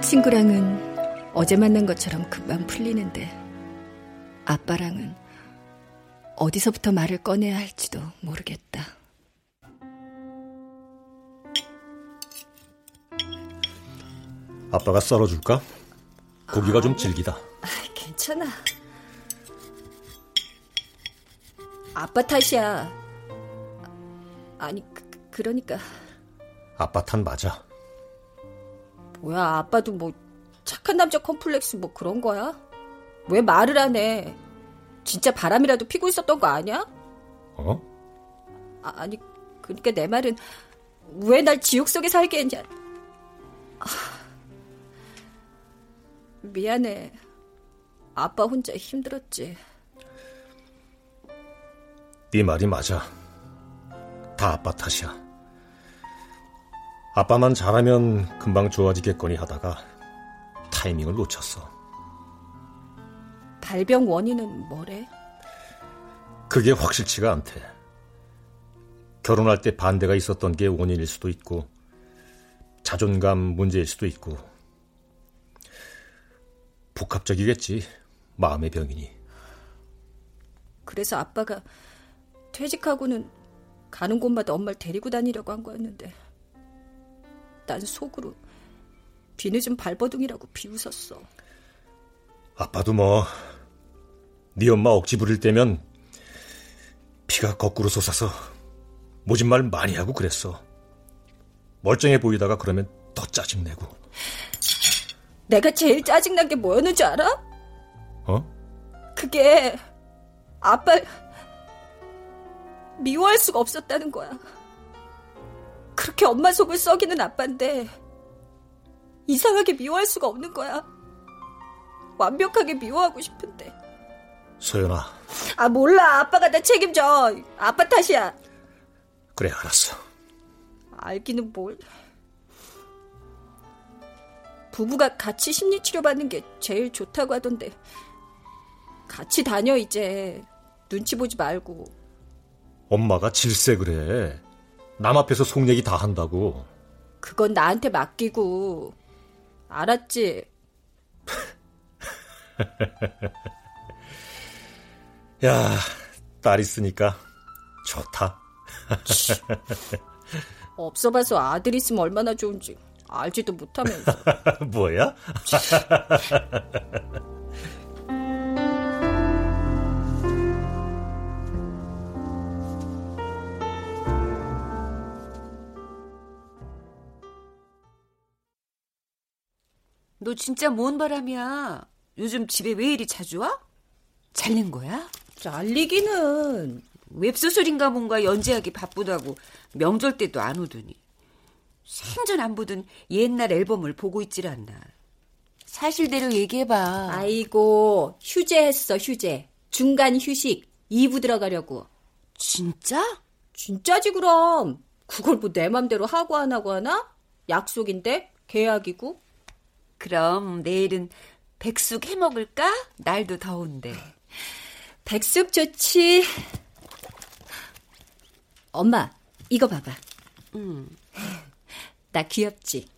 Speaker 2: 친구랑은 어제 만난 것처럼 금방 풀리는데 아빠랑은 어디서부터 말을 꺼내야 할지도 모르겠다.
Speaker 8: 아빠가 썰어줄까? 고기가 아, 좀 질기다.
Speaker 2: 아, 괜찮아. 아빠 탓이야. 아니, 그, 그러니까.
Speaker 8: 아빠 탓 맞아.
Speaker 2: 뭐야, 아빠도 뭐 착한 남자 컴플렉스 뭐 그런 거야? 왜 말을 안 해? 진짜 바람이라도 피고 있었던 거 아니야?
Speaker 8: 어?
Speaker 2: 아, 아니, 그러니까 내 말은 왜 날 지옥 속에 살게 했냐? 아, 미안해. 아빠 혼자 힘들었지.
Speaker 8: 네 말이 맞아. 다 아빠 탓이야. 아빠만 잘하면 금방 좋아지겠거니 하다가 타이밍을 놓쳤어.
Speaker 2: 발병 원인은 뭐래?
Speaker 8: 그게 확실치가 않대. 결혼할 때 반대가 있었던 게 원인일 수도 있고, 자존감 문제일 수도 있고, 복합적이겠지, 마음의 병이니.
Speaker 2: 그래서 아빠가 퇴직하고는 가는 곳마다 엄마를 데리고 다니려고 한 거였는데, 난 속으로 뒤늦은 발버둥이라고 비웃었어.
Speaker 8: 아빠도 뭐, 네 엄마 억지 부릴 때면 피가 거꾸로 솟아서 모진 말 많이 하고 그랬어. 멀쩡해 보이다가 그러면 더 짜증내고.
Speaker 2: 내가 제일 짜증난 게 뭐였는 줄 알아?
Speaker 8: 어?
Speaker 2: 그게 아빠 미워할 수가 없었다는 거야. 그렇게 엄마 속을 썩이는 아빠인데 이상하게 미워할 수가 없는 거야. 완벽하게 미워하고 싶은데.
Speaker 8: 소연아.
Speaker 2: 아 몰라. 아빠가 나 책임져. 아빠 탓이야.
Speaker 8: 그래 알았어.
Speaker 2: 알기는 뭘. 부부가 같이 심리치료 받는 게 제일 좋다고 하던데. 같이 다녀 이제. 눈치 보지 말고.
Speaker 8: 엄마가 질세 그래. 남 앞에서 속 얘기 다 한다고.
Speaker 2: 그건 나한테 맡기고. 알았지?
Speaker 8: 야, 딸 있으니까 좋다.
Speaker 2: 없어 봐서 아들 있으면 얼마나 좋은지 알지도 못하면서.
Speaker 8: 뭐야?
Speaker 4: 너 진짜 뭔 바람이야? 요즘 집에 왜 이리 자주 와? 잘린 거야?
Speaker 2: 잘리기는
Speaker 4: 웹소설인가 뭔가 연재하기 바쁘다고 명절 때도 안 오더니 생전 안 보던 옛날 앨범을 보고 있질 않나. 사실대로 얘기해봐.
Speaker 2: 아이고 휴재했어 휴재. 중간 휴식 2부 들어가려고.
Speaker 4: 진짜?
Speaker 2: 진짜지 그럼. 그걸 뭐 내 맘대로 하고 안 하고 하나? 약속인데 계약이고.
Speaker 4: 그럼 내일은 백숙 해 먹을까? 날도 더운데.
Speaker 2: 백숙 좋지. 엄마, 이거 봐봐.
Speaker 4: 응.
Speaker 2: 나 귀엽지?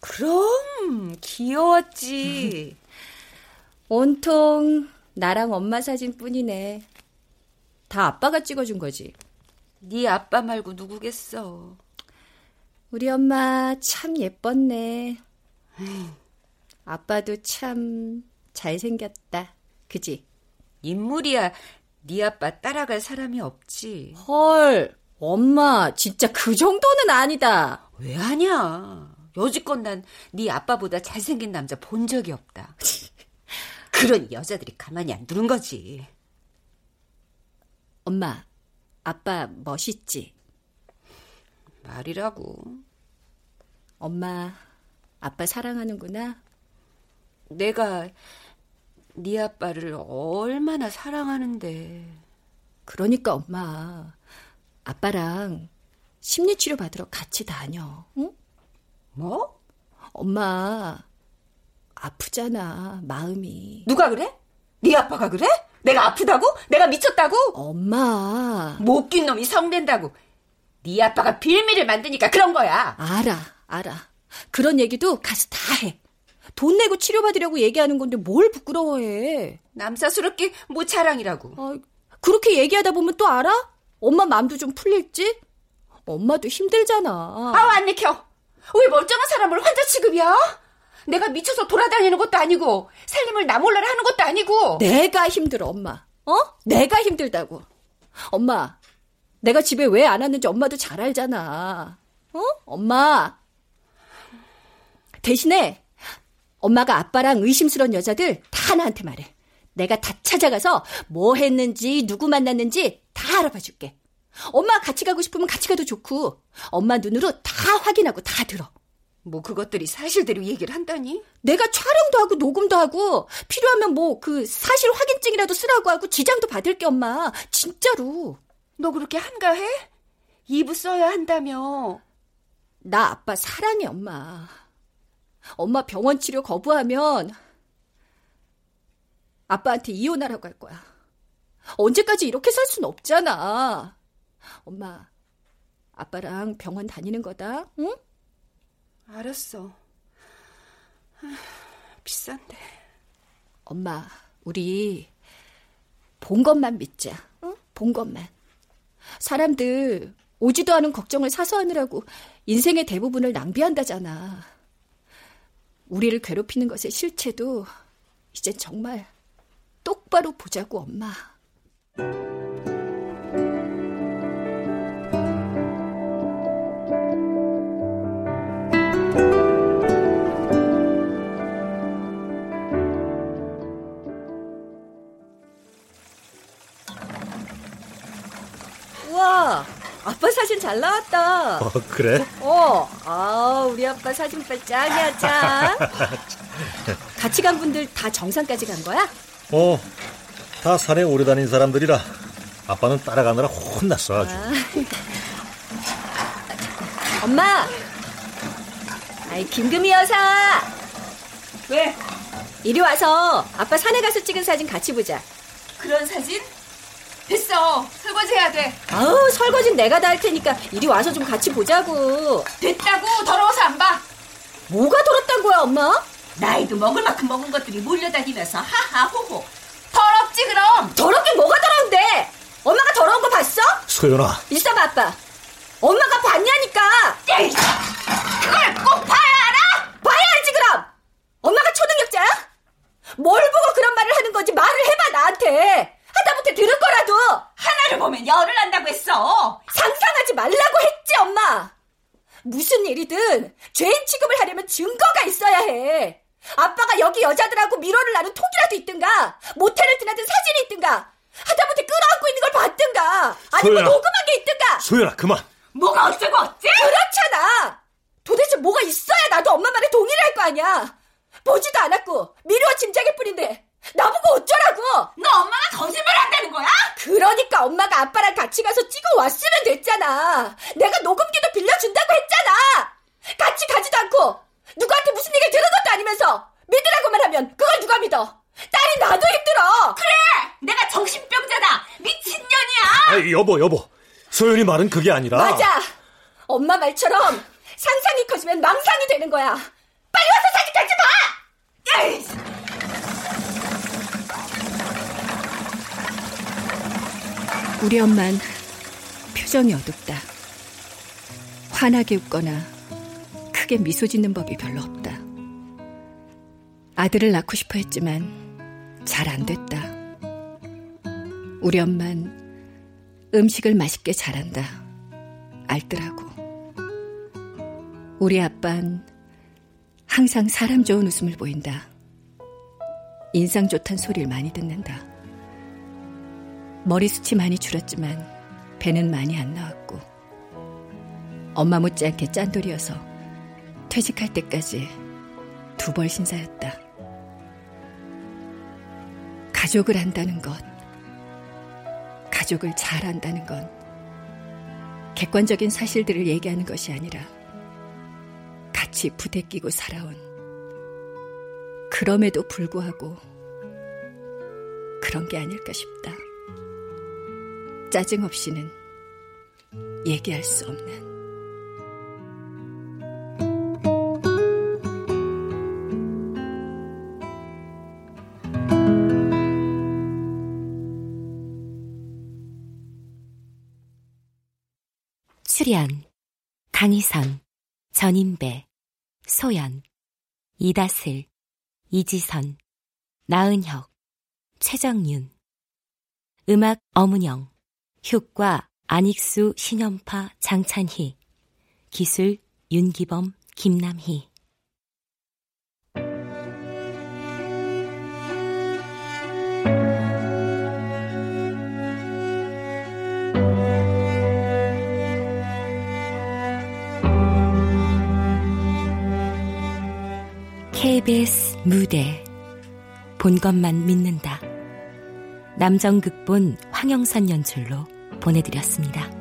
Speaker 4: 그럼 귀여웠지.
Speaker 2: 온통 나랑 엄마 사진뿐이네. 다 아빠가 찍어준 거지.
Speaker 4: 네 아빠 말고 누구겠어.
Speaker 2: 우리 엄마 참 예뻤네. 아빠도 참 잘생겼다. 그지?
Speaker 4: 인물이야. 네 아빠 따라갈 사람이 없지.
Speaker 2: 헐, 엄마 진짜 그 정도는 아니다.
Speaker 4: 왜 하냐? 여지껏 난 네 아빠보다 잘생긴 남자 본 적이 없다. 그런 여자들이 가만히 안 두는 거지.
Speaker 2: 엄마, 아빠 멋있지?
Speaker 4: 말이라고.
Speaker 2: 엄마, 아빠 사랑하는구나.
Speaker 4: 내가 네 아빠를 얼마나 사랑하는데.
Speaker 2: 그러니까 엄마, 아빠랑 심리치료 받으러 같이 다녀. 응?
Speaker 4: 뭐?
Speaker 2: 엄마 아프잖아 마음이.
Speaker 4: 누가 그래? 네 아빠가 그래? 내가 아프다고? 내가 미쳤다고?
Speaker 2: 엄마.
Speaker 4: 못 낀 놈이 성된다고. 네 아빠가 빌미를 만드니까 그런 거야.
Speaker 2: 알아, 알아. 그런 얘기도 가서 다 해. 돈 내고 치료받으려고 얘기하는 건데 뭘 부끄러워해.
Speaker 4: 남사스럽게 뭐 자랑이라고.
Speaker 2: 아, 그렇게 얘기하다 보면 또 알아? 엄마 마음도 좀 풀릴지? 엄마도 힘들잖아.
Speaker 4: 아우, 안 내켜. 왜 멀쩡한 사람을 환자 취급이야? 내가 미쳐서 돌아다니는 것도 아니고 살림을 나 몰라라 하는 것도 아니고
Speaker 2: 내가 힘들어 엄마 어? 내가 힘들다고 엄마 내가 집에 왜 안 왔는지 엄마도 잘 알잖아 어? 엄마 대신에 엄마가 아빠랑 의심스러운 여자들 다 나한테 말해 내가 다 찾아가서 뭐 했는지 누구 만났는지 다 알아봐 줄게 엄마 같이 가고 싶으면 같이 가도 좋고 엄마 눈으로 다 확인하고 다 들어.
Speaker 4: 뭐 그것들이 사실대로 얘기를 한다니?
Speaker 2: 내가 촬영도 하고 녹음도 하고 필요하면 뭐 그 사실 확인증이라도 쓰라고 하고 지장도 받을게 엄마. 진짜로.
Speaker 4: 너 그렇게 한가해? 이부 써야 한다며.
Speaker 2: 나 아빠 사랑해 엄마. 엄마 병원 치료 거부하면 아빠한테 이혼하라고 할 거야. 언제까지 이렇게 살 순 없잖아. 엄마, 아빠랑 병원 다니는 거다, 응?
Speaker 4: 알았어. 비싼데.
Speaker 2: 엄마, 우리 본 것만 믿자, 응? 본 것만. 사람들 오지도 않은 걱정을 사서 하느라고 인생의 대부분을 낭비한다잖아. 우리를 괴롭히는 것의 실체도 이제 정말 똑바로 보자고, 엄마. 잘 나왔다.
Speaker 8: 어, 그래?
Speaker 2: 어, 아, 우리 아빠 사진빨 짱이야, 짱. 같이 간 분들 다 정상까지 간 거야?
Speaker 8: 어, 다 산에 오래 다닌 사람들이라 아빠는 따라가느라 혼났어 아주. 아.
Speaker 2: 엄마! 아이, 김금희 여사!
Speaker 10: 왜?
Speaker 2: 이리 와서 아빠 산에 가서 찍은 사진 같이 보자.
Speaker 10: 그런 사진? 됐어. 설거지 해야 돼.
Speaker 2: 아우, 설거지는 내가 다 할 테니까 이리 와서 좀 같이 보자고.
Speaker 10: 됐다고 더러워서 안 봐.
Speaker 2: 뭐가 더럽단 거야, 엄마?
Speaker 4: 나이도 먹을 만큼 먹은 것들이 몰려다니면서 하하호호.
Speaker 10: 더럽지 그럼.
Speaker 2: 더럽긴 뭐가 더러운데? 엄마가 더러운 거 봤어?
Speaker 8: 소연아.
Speaker 2: 있어봐, 아빠. 엄마가 봤냐니까.
Speaker 10: 에이, 그걸 꼭 봐야 알아?
Speaker 2: 봐야 알지 그럼. 엄마가 초능력자야? 뭘 보고 그런 말을 하는 건지 말을 해봐 나한테. 하다못해 들을 거라도
Speaker 4: 하나를 보면 열을 난다고 했어.
Speaker 2: 상상하지 말라고 했지 엄마. 무슨 일이든 죄인 취급을 하려면 증거가 있어야 해. 아빠가 여기 여자들하고 미로를 나눈 톡이라도 있든가 모텔을 드나든 사진이 있든가 하다못해 끌어안고 있는 걸 봤든가 아니면 뭐 녹음한 게 있든가
Speaker 8: 소연아 그만
Speaker 4: 뭐가 어쩌고 어째?
Speaker 2: 그렇잖아 도대체 뭐가 있어야 나도 엄마 말에 동의를 할 거 아니야 보지도 않았고 미루어 짐작일 뿐인데 나보고 어쩌라고?
Speaker 4: 너 엄마가 거짓말 한다는 거야?
Speaker 2: 그러니까 엄마가 아빠랑 같이 가서 찍어 왔으면 됐잖아. 내가 녹음기도 빌려준다고 했잖아. 같이 가지도 않고 누구한테 무슨 얘기를 들은 것도 아니면서 믿으라고만 하면 그걸 누가 믿어? 딸이 나도 힘들어.
Speaker 4: 그래, 내가 정신병자다. 미친년이야.
Speaker 8: 아, 여보, 여보. 소연이 말은 그게 아니라.
Speaker 2: 맞아. 엄마 말처럼 상상이 커지면 망상이 되는 거야. 빨리 와서 사진 같이 봐. 에이. 우리 엄만 표정이 어둡다. 환하게 웃거나 크게 미소 짓는 법이 별로 없다. 아들을 낳고 싶어 했지만 잘 안 됐다. 우리 엄만 음식을 맛있게 잘한다. 알더라고. 우리 아빤 항상 사람 좋은 웃음을 보인다. 인상 좋단 소리를 많이 듣는다. 머리숱이 많이 줄었지만 배는 많이 안 나왔고 엄마 못지않게 짠돌이어서 퇴직할 때까지 두 벌 신사였다. 가족을 한다는 것, 가족을 잘 한다는 건 객관적인 사실들을 얘기하는 것이 아니라 같이 부대끼고 살아온 그럼에도 불구하고 그런 게 아닐까 싶다. 짜증 없이는 얘기할 수 없는.
Speaker 1: 출연 강희선, 전인배, 소연, 이다슬, 이지선, 나은혁, 최정윤 음악 어문영 효과 안익수, 신연파, 장찬희. 기술 윤기범, 김남희. KBS 무대. 본 것만 믿는다. 남정극본 황영선 연출로 보내드렸습니다.